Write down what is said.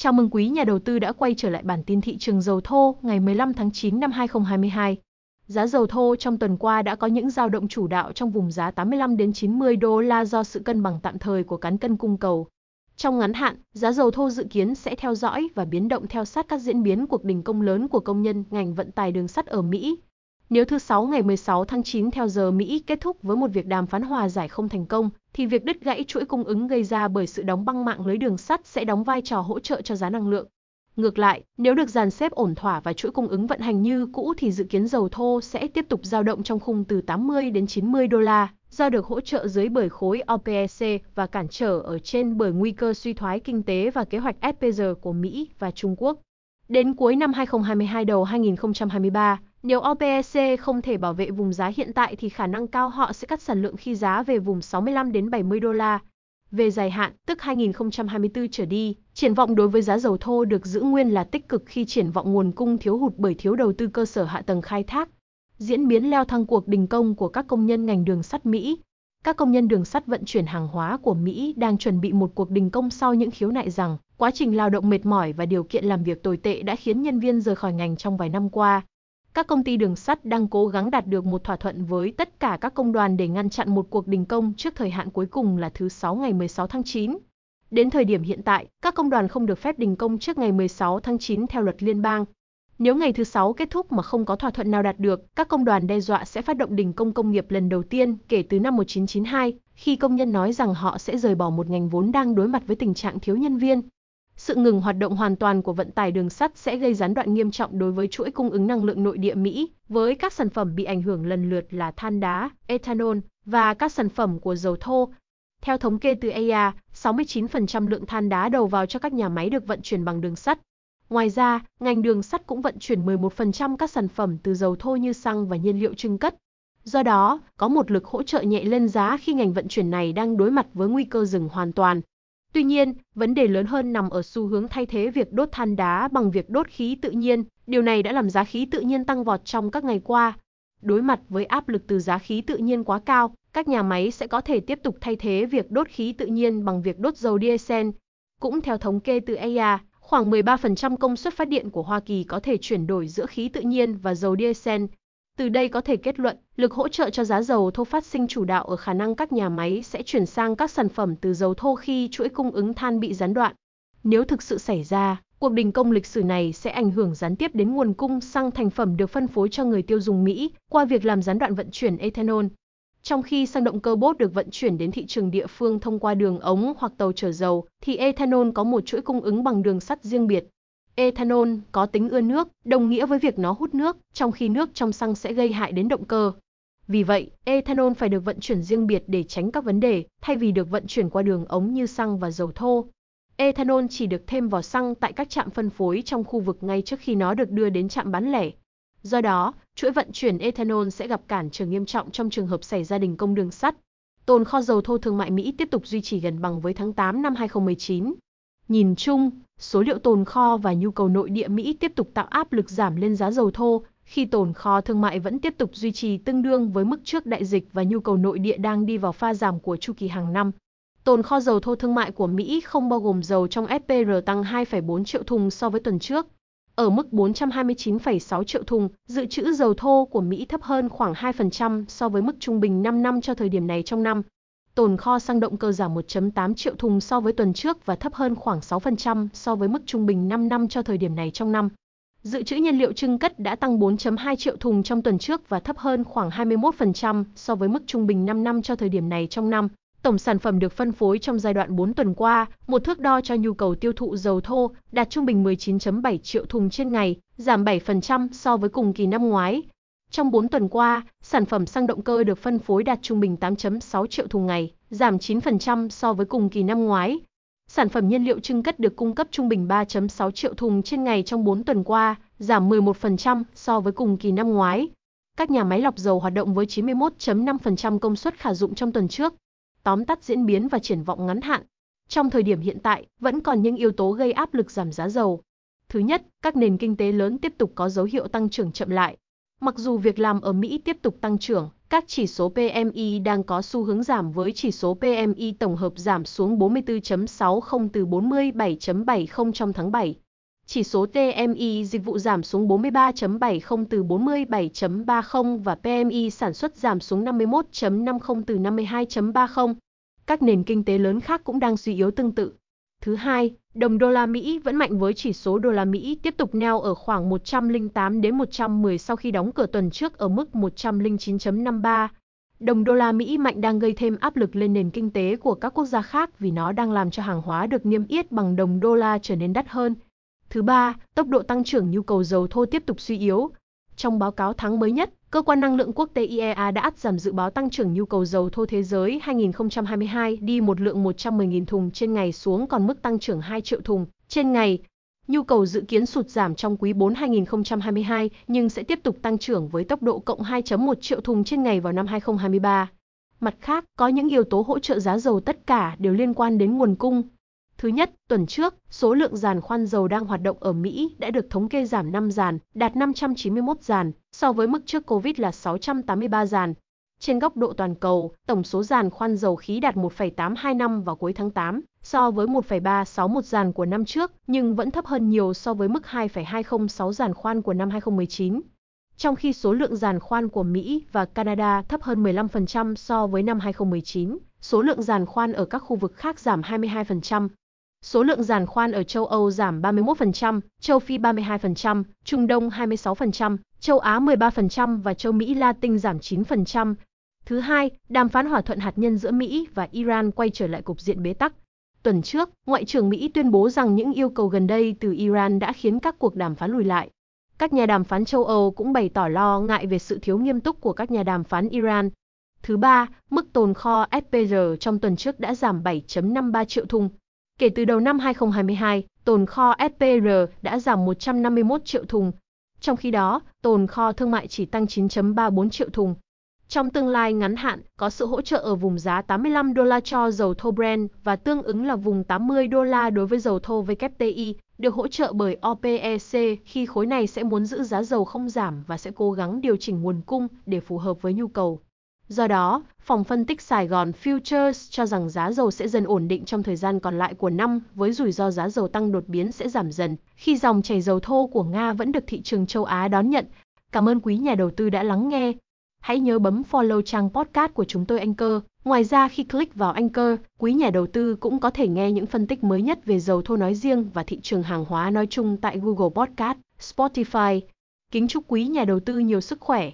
Chào mừng quý nhà đầu tư đã quay trở lại bản tin thị trường dầu thô ngày 15 tháng 9 năm 2022. Giá dầu thô trong tuần qua đã có những dao động chủ đạo trong vùng giá 85 đến 90 đô la do sự cân bằng tạm thời của cán cân cung cầu. Trong ngắn hạn, giá dầu thô dự kiến sẽ theo dõi và biến động theo sát các diễn biến cuộc đình công lớn của công nhân ngành vận tải đường sắt ở Mỹ. Nếu thứ Sáu ngày 16 tháng 9 theo giờ Mỹ kết thúc với một việc đàm phán hòa giải không thành công, thì việc đứt gãy chuỗi cung ứng gây ra bởi sự đóng băng mạng lưới đường sắt sẽ đóng vai trò hỗ trợ cho giá năng lượng. Ngược lại, nếu được dàn xếp ổn thỏa và chuỗi cung ứng vận hành như cũ thì dự kiến dầu thô sẽ tiếp tục dao động trong khung từ 80 đến 90 đô la, do được hỗ trợ dưới bởi khối OPEC và cản trở ở trên bởi nguy cơ suy thoái kinh tế và kế hoạch SPG của Mỹ và Trung Quốc. Đến cuối năm 2022 đầu 2023, nếu OPEC không thể bảo vệ vùng giá hiện tại thì khả năng cao họ sẽ cắt sản lượng khi giá về vùng 65 đến 70 đô la. Về dài hạn, tức 2024 trở đi, triển vọng đối với giá dầu thô được giữ nguyên là tích cực khi triển vọng nguồn cung thiếu hụt bởi thiếu đầu tư cơ sở hạ tầng khai thác. Diễn biến leo thang cuộc đình công của các công nhân ngành đường sắt Mỹ. Các công nhân đường sắt vận chuyển hàng hóa của Mỹ đang chuẩn bị một cuộc đình công sau những khiếu nại rằng quá trình lao động mệt mỏi và điều kiện làm việc tồi tệ đã khiến nhân viên rời khỏi ngành trong vài năm qua. Các công ty đường sắt đang cố gắng đạt được một thỏa thuận với tất cả các công đoàn để ngăn chặn một cuộc đình công trước thời hạn cuối cùng là thứ Sáu ngày 16 tháng 9. Đến thời điểm hiện tại, các công đoàn không được phép đình công trước ngày 16 tháng 9 theo luật liên bang. Nếu ngày thứ Sáu kết thúc mà không có thỏa thuận nào đạt được, các công đoàn đe dọa sẽ phát động đình công công nghiệp lần đầu tiên kể từ năm 1992, khi công nhân nói rằng họ sẽ rời bỏ một ngành vốn đang đối mặt với tình trạng thiếu nhân viên. Sự ngừng hoạt động hoàn toàn của vận tải đường sắt sẽ gây gián đoạn nghiêm trọng đối với chuỗi cung ứng năng lượng nội địa Mỹ, với các sản phẩm bị ảnh hưởng lần lượt là than đá, ethanol và các sản phẩm của dầu thô. Theo thống kê từ EIA, 69% lượng than đá đầu vào cho các nhà máy được vận chuyển bằng đường sắt. Ngoài ra, ngành đường sắt cũng vận chuyển 11% các sản phẩm từ dầu thô như xăng và nhiên liệu trưng cất. Do đó, có một lực hỗ trợ nhẹ lên giá khi ngành vận chuyển này đang đối mặt với nguy cơ dừng hoàn toàn. Tuy nhiên, vấn đề lớn hơn nằm ở xu hướng thay thế việc đốt than đá bằng việc đốt khí tự nhiên. Điều này đã làm giá khí tự nhiên tăng vọt trong các ngày qua. Đối mặt với áp lực từ giá khí tự nhiên quá cao, các nhà máy sẽ có thể tiếp tục thay thế việc đốt khí tự nhiên bằng việc đốt dầu diesel. Cũng theo thống kê từ EIA, khoảng 13% công suất phát điện của Hoa Kỳ có thể chuyển đổi giữa khí tự nhiên và dầu diesel. Từ đây có thể kết luận, lực hỗ trợ cho giá dầu thô phát sinh chủ đạo ở khả năng các nhà máy sẽ chuyển sang các sản phẩm từ dầu thô khi chuỗi cung ứng than bị gián đoạn. Nếu thực sự xảy ra, cuộc đình công lịch sử này sẽ ảnh hưởng gián tiếp đến nguồn cung xăng thành phẩm được phân phối cho người tiêu dùng Mỹ qua việc làm gián đoạn vận chuyển ethanol. Trong khi xăng động cơ bốt được vận chuyển đến thị trường địa phương thông qua đường ống hoặc tàu chở dầu, thì ethanol có một chuỗi cung ứng bằng đường sắt riêng biệt. Ethanol có tính ưa nước, đồng nghĩa với việc nó hút nước, trong khi nước trong xăng sẽ gây hại đến động cơ. Vì vậy, ethanol phải được vận chuyển riêng biệt để tránh các vấn đề, thay vì được vận chuyển qua đường ống như xăng và dầu thô. Ethanol chỉ được thêm vào xăng tại các trạm phân phối trong khu vực ngay trước khi nó được đưa đến trạm bán lẻ. Do đó, chuỗi vận chuyển ethanol sẽ gặp cản trở nghiêm trọng trong trường hợp xảy ra đình công đường sắt. Tồn kho dầu thô thương mại Mỹ tiếp tục duy trì gần bằng với tháng 8 năm 2019. Nhìn chung, số liệu tồn kho và nhu cầu nội địa Mỹ tiếp tục tạo áp lực giảm lên giá dầu thô, khi tồn kho thương mại vẫn tiếp tục duy trì tương đương với mức trước đại dịch và nhu cầu nội địa đang đi vào pha giảm của chu kỳ hàng năm. Tồn kho dầu thô thương mại của Mỹ không bao gồm dầu trong SPR tăng 2,4 triệu thùng so với tuần trước. Ở mức 429,6 triệu thùng, dự trữ dầu thô của Mỹ thấp hơn khoảng 2% so với mức trung bình 5 năm cho thời điểm này trong năm. Tồn kho xăng động cơ giảm 1.8 triệu thùng so với tuần trước và thấp hơn khoảng 6% so với mức trung bình 5 năm cho thời điểm này trong năm. Dự trữ nhiên liệu trưng cất đã tăng 4.2 triệu thùng trong tuần trước và thấp hơn khoảng 21% so với mức trung bình 5 năm cho thời điểm này trong năm. Tổng sản phẩm được phân phối trong giai đoạn 4 tuần qua, một thước đo cho nhu cầu tiêu thụ dầu thô, đạt trung bình 19.7 triệu thùng trên ngày, giảm 7% so với cùng kỳ năm ngoái. Trong 4 tuần qua, sản phẩm xăng động cơ được phân phối đạt trung bình 8.6 triệu thùng ngày, giảm 9% so với cùng kỳ năm ngoái. Sản phẩm nhiên liệu trưng cất được cung cấp trung bình 3.6 triệu thùng trên ngày trong 4 tuần qua, giảm 11% so với cùng kỳ năm ngoái. Các nhà máy lọc dầu hoạt động với 91.5% công suất khả dụng trong tuần trước. Tóm tắt diễn biến và triển vọng ngắn hạn. Trong thời điểm hiện tại, vẫn còn những yếu tố gây áp lực giảm giá dầu. Thứ nhất, các nền kinh tế lớn tiếp tục có dấu hiệu tăng trưởng chậm lại. Mặc dù việc làm ở Mỹ tiếp tục tăng trưởng, các chỉ số PMI đang có xu hướng giảm với chỉ số PMI tổng hợp giảm xuống 44.60 từ 47.70 trong tháng 7. Chỉ số TMI dịch vụ giảm xuống 43.70 từ 47.30 và PMI sản xuất giảm xuống 51.50 từ 52.30. Các nền kinh tế lớn khác cũng đang suy yếu tương tự. Thứ hai, đồng đô la Mỹ vẫn mạnh với chỉ số đô la Mỹ tiếp tục neo ở khoảng 108 đến 110 sau khi đóng cửa tuần trước ở mức 109.53. Đồng đô la Mỹ mạnh đang gây thêm áp lực lên nền kinh tế của các quốc gia khác vì nó đang làm cho hàng hóa được niêm yết bằng đồng đô la trở nên đắt hơn. Thứ ba, tốc độ tăng trưởng nhu cầu dầu thô tiếp tục suy yếu. Trong báo cáo tháng mới nhất, Cơ quan năng lượng quốc tế IEA đã áp giảm dự báo tăng trưởng nhu cầu dầu thô thế giới 2022 đi một lượng 110.000 thùng trên ngày xuống còn mức tăng trưởng 2 triệu thùng trên ngày. Nhu cầu dự kiến sụt giảm trong quý 4 2022 nhưng sẽ tiếp tục tăng trưởng với tốc độ cộng 2.1 triệu thùng trên ngày vào năm 2023. Mặt khác, có những yếu tố hỗ trợ giá dầu tất cả đều liên quan đến nguồn cung, Thứ nhất, tuần trước, số lượng giàn khoan dầu đang hoạt động ở Mỹ đã được thống kê giảm 5 giàn, đạt 591 giàn, so với mức trước Covid là 683 giàn. Trên góc độ toàn cầu, tổng số giàn khoan dầu khí đạt 1,825 vào cuối tháng 8, so với 1,361 giàn của năm trước, nhưng vẫn thấp hơn nhiều so với mức 2,206 giàn khoan của năm 2019. Trong khi số lượng giàn khoan của Mỹ và Canada thấp hơn 15% so với năm 2019, số lượng giàn khoan ở các khu vực khác giảm 22%. Số lượng giàn khoan ở châu Âu giảm 31%, châu Phi 32%, Trung Đông 26%, châu Á 13% và châu Mỹ Latin giảm 9%. Thứ hai, đàm phán hòa thuận hạt nhân giữa Mỹ và Iran quay trở lại cục diện bế tắc. Tuần trước, Ngoại trưởng Mỹ tuyên bố rằng những yêu cầu gần đây từ Iran đã khiến các cuộc đàm phán lùi lại. Các nhà đàm phán châu Âu cũng bày tỏ lo ngại về sự thiếu nghiêm túc của các nhà đàm phán Iran. Thứ ba, mức tồn kho SPR trong tuần trước đã giảm 7.53 triệu thùng, Kể từ đầu năm 2022, tồn kho SPR đã giảm 151 triệu thùng. Trong khi đó, tồn kho thương mại chỉ tăng 9.34 triệu thùng. Trong tương lai ngắn hạn, có sự hỗ trợ ở vùng giá 85 đô la cho dầu thô Brent và tương ứng là vùng 80 đô la đối với dầu thô WTI, được hỗ trợ bởi OPEC khi khối này sẽ muốn giữ giá dầu không giảm và sẽ cố gắng điều chỉnh nguồn cung để phù hợp với nhu cầu. Do đó, phòng phân tích Sài Gòn Futures cho rằng giá dầu sẽ dần ổn định trong thời gian còn lại của năm với rủi ro giá dầu tăng đột biến sẽ giảm dần khi dòng chảy dầu thô của Nga vẫn được thị trường châu Á đón nhận. Cảm ơn quý nhà đầu tư đã lắng nghe. Hãy nhớ bấm follow trang podcast của chúng tôi Anchor. Ngoài ra khi click vào Anchor, quý nhà đầu tư cũng có thể nghe những phân tích mới nhất về dầu thô nói riêng và thị trường hàng hóa nói chung tại Google Podcast, Spotify. Kính chúc quý nhà đầu tư nhiều sức khỏe.